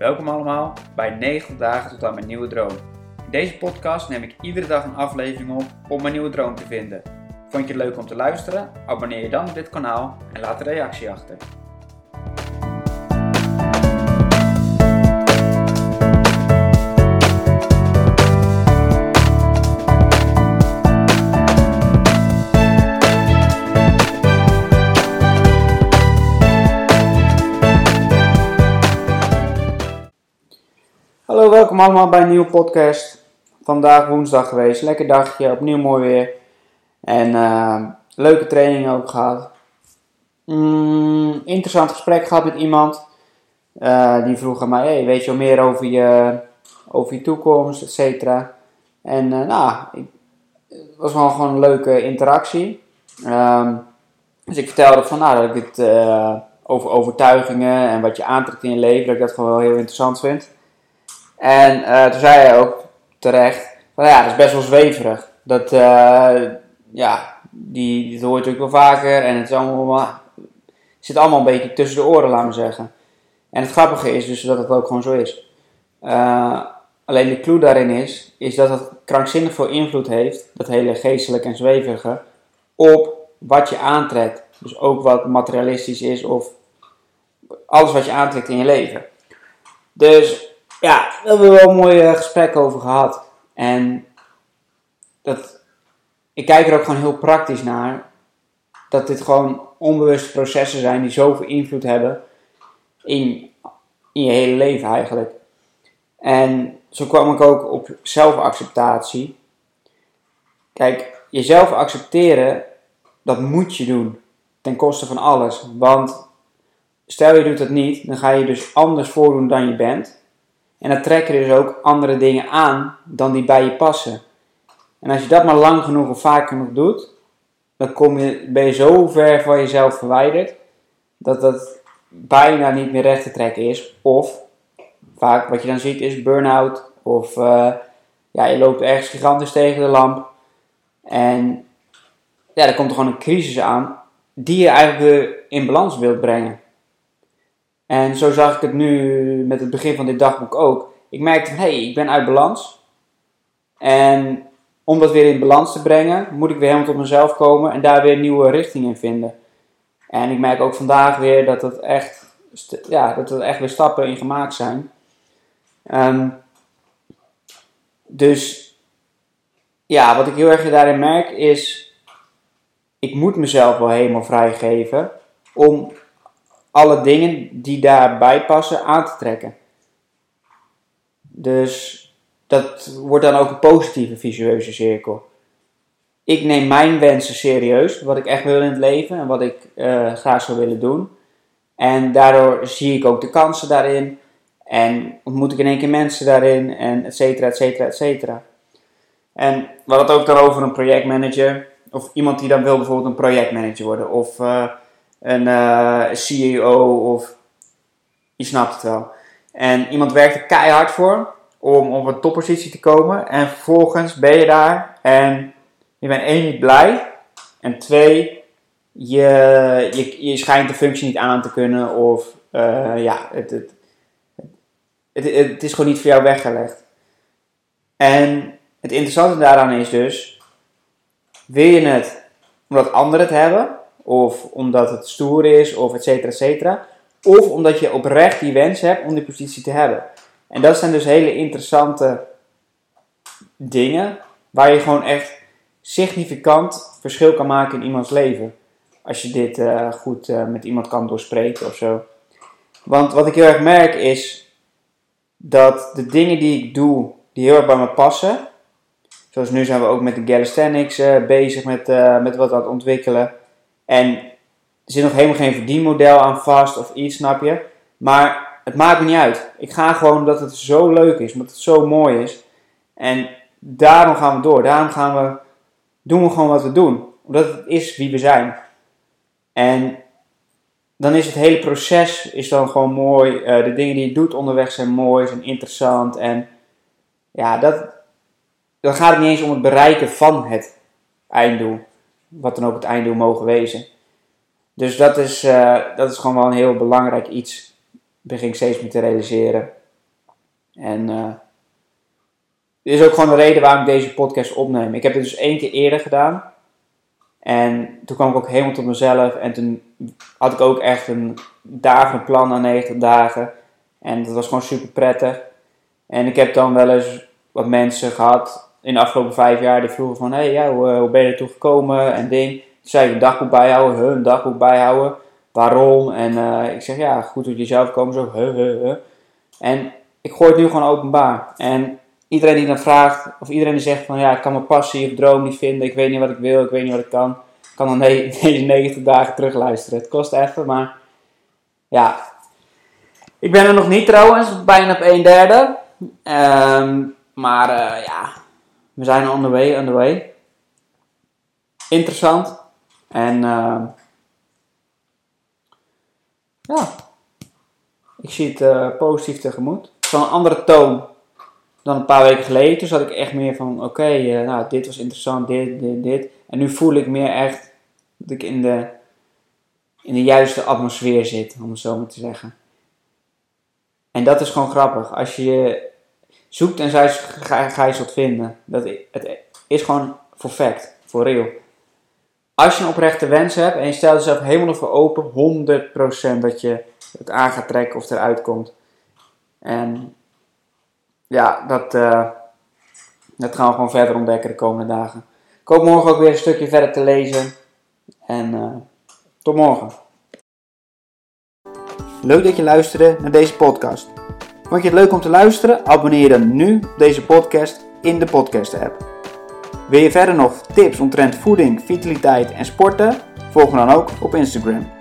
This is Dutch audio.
Welkom allemaal bij 90 dagen tot aan mijn nieuwe droom. In deze podcast neem ik iedere dag een aflevering op om mijn nieuwe droom te vinden. Vond je het leuk om te luisteren? Abonneer je dan op dit kanaal en laat een reactie achter. Allemaal bij een nieuwe podcast. Vandaag woensdag geweest, lekker dagje, opnieuw mooi weer. En eh, leuke training ook gehad. Mm, interessant gesprek gehad met iemand. Eh, die vroeg aan mij, hey, weet je al meer over je, over je toekomst, et cetera. En uh, nou, het was wel gewoon een leuke interactie. Ehm, dus ik vertelde van, nou, dat ik over overtuigingen en wat je aantrekt in je leven, dat ik dat gewoon wel heel interessant vind. En uh, toen zei hij ook terecht, van ja, dat is best wel zweverig. Dat, uh, ja, die, dat hoor je natuurlijk wel vaker en het is allemaal, zit allemaal een beetje tussen de oren, laat maar zeggen. En het grappige is dus dat het ook gewoon zo is. Uh, alleen de clue daarin is, is dat het krankzinnig veel invloed heeft, dat hele geestelijke en zweverige, op wat je aantrekt. Dus ook wat materialistisch is of alles wat je aantrekt in je leven. Dus ja, daar hebben we wel een mooi eh, gesprek over gehad. En dat, ik kijk er ook gewoon heel praktisch naar. Dat dit gewoon onbewuste processen zijn die zoveel invloed hebben in, in je hele leven eigenlijk. En zo kwam ik ook op zelfacceptatie. Kijk, jezelf accepteren, dat moet je doen. Ten koste van alles. Want stel je doet dat niet, dan ga je dus anders voordoen dan je bent. En dan trekken dus ook andere dingen aan dan die bij je passen. En als je dat maar lang genoeg of vaak genoeg doet, dan kom je, ben je zo ver van jezelf verwijderd dat dat bijna niet meer recht te trekken is. Of vaak wat je dan ziet is burn-out of uh, ja, je loopt ergens gigantisch tegen de lamp. En ja, er komt er gewoon een crisis aan die je eigenlijk weer in balans wilt brengen. En zo zag ik het nu met het begin van dit dagboek ook. Ik merkte hé, hey, ik ben uit balans. En om dat weer in balans te brengen, moet ik weer helemaal tot mezelf komen en daar weer een nieuwe richting in vinden. En ik merk ook vandaag weer dat, het echt, ja, dat er echt weer stappen in gemaakt zijn. Um, dus ja, wat ik heel erg daarin merk is, ik moet mezelf wel helemaal vrijgeven om alle dingen die daarbij passen aan te trekken. Dus dat wordt dan ook een positieve visueuze cirkel. Ik neem mijn wensen serieus, wat ik echt wil in het leven en wat ik uh, graag zou willen doen. En daardoor zie ik ook de kansen daarin. En ontmoet ik in één keer mensen daarin. En et cetera, et cetera, et cetera. En hadden het ook dan over een projectmanager. Of iemand die dan wil bijvoorbeeld een projectmanager worden. Of uh, een uh, CEO of je snapt het wel. En iemand werkt er keihard voor om op een toppositie te komen. En vervolgens ben je daar en je bent één niet blij. En twee, je, je, je schijnt de functie niet aan te kunnen. Of uh, ja, het, het, het, het, is gewoon niet voor jou weggelegd. En het interessante daaraan is dus, wil je het omdat anderen het hebben? Of omdat het stoer is, of et cetera, et cetera. Of omdat je oprecht die wens hebt om die positie te hebben. En dat zijn dus hele interessante dingen waar je gewoon echt significant verschil kan maken in iemands leven. Als je dit uh, goed uh, met iemand kan doorspreken of zo. Want wat ik heel erg merk is dat de dingen die ik doe, die heel erg bij me passen. Zoals nu zijn we ook met de calisthenics uh, bezig met, met wat aan het ontwikkelen. En er zit nog helemaal geen verdienmodel aan vast of iets, snap je? Maar het maakt me niet uit. Ik ga gewoon omdat het zo leuk is, omdat het zo mooi is. En daarom gaan we door. Daarom gaan we, doen we gewoon wat we doen. Omdat het is wie we zijn. En dan is het hele proces is dan gewoon mooi. Uh, de dingen die je doet onderweg zijn mooi, zijn interessant. En ja, dat, dan gaat het niet eens om het bereiken van het einddoel. Wat dan ook het einddoel mogen wezen. Dus dat is, uh, dat is gewoon wel een heel belangrijk iets begin ik steeds meer te realiseren. En uh, dit is ook gewoon de reden waarom ik deze podcast opneem. Ik heb het dus één keer eerder gedaan. En toen kwam ik ook helemaal tot mezelf. En toen had ik ook echt een dagenplan na 90 dagen. En dat was gewoon super prettig. En ik heb dan wel eens wat mensen gehad in de afgelopen vijf jaar die vroegen van... Hé, hey, ja, hoe, ben je er toe gekomen? En ding. Toen zei ik een dagboek bijhouden. Huh, een dagboek bijhouden. Waarom? En uh, ik zeg, ja, goed tot jezelf komen. Zo, huh. En ik gooi het nu gewoon openbaar. En iedereen die dan vraagt, of iedereen die zegt van ja, ik kan mijn passie of droom niet vinden, ik weet niet wat ik wil, ik weet niet wat ik kan, kan dan deze 90 dagen terugluisteren. Het kost even, maar ja. Ik ben er nog niet trouwens, bijna op een derde. Um, maar uh, ja, we zijn on the way. Interessant. En uh, ja, ik zie het uh, positief tegemoet. Het is wel een andere toon dan een paar weken geleden. Toen zat ik echt meer van, oké, uh, nou, dit was interessant, dit, dit, dit. En nu voel ik meer echt dat ik in de, in de juiste atmosfeer zit, om het zo maar te zeggen. En dat is gewoon grappig. Als je zoekt en zij ga, je wat vinden. Dat, het is gewoon voor fact, voor real. Als je een oprechte wens hebt en je stelt jezelf helemaal voor open, 100% dat je het aan gaat trekken of eruit komt. En ja, dat, uh, dat gaan we gewoon verder ontdekken de komende dagen. Ik hoop morgen ook weer een stukje verder te lezen. En uh, tot morgen. Leuk dat je luisterde naar deze podcast. Vond je het leuk om te luisteren? Abonneer dan nu deze podcast in de podcast app. Wil je verder nog tips omtrent voeding, vitaliteit en sporten? Volg me dan ook op Instagram.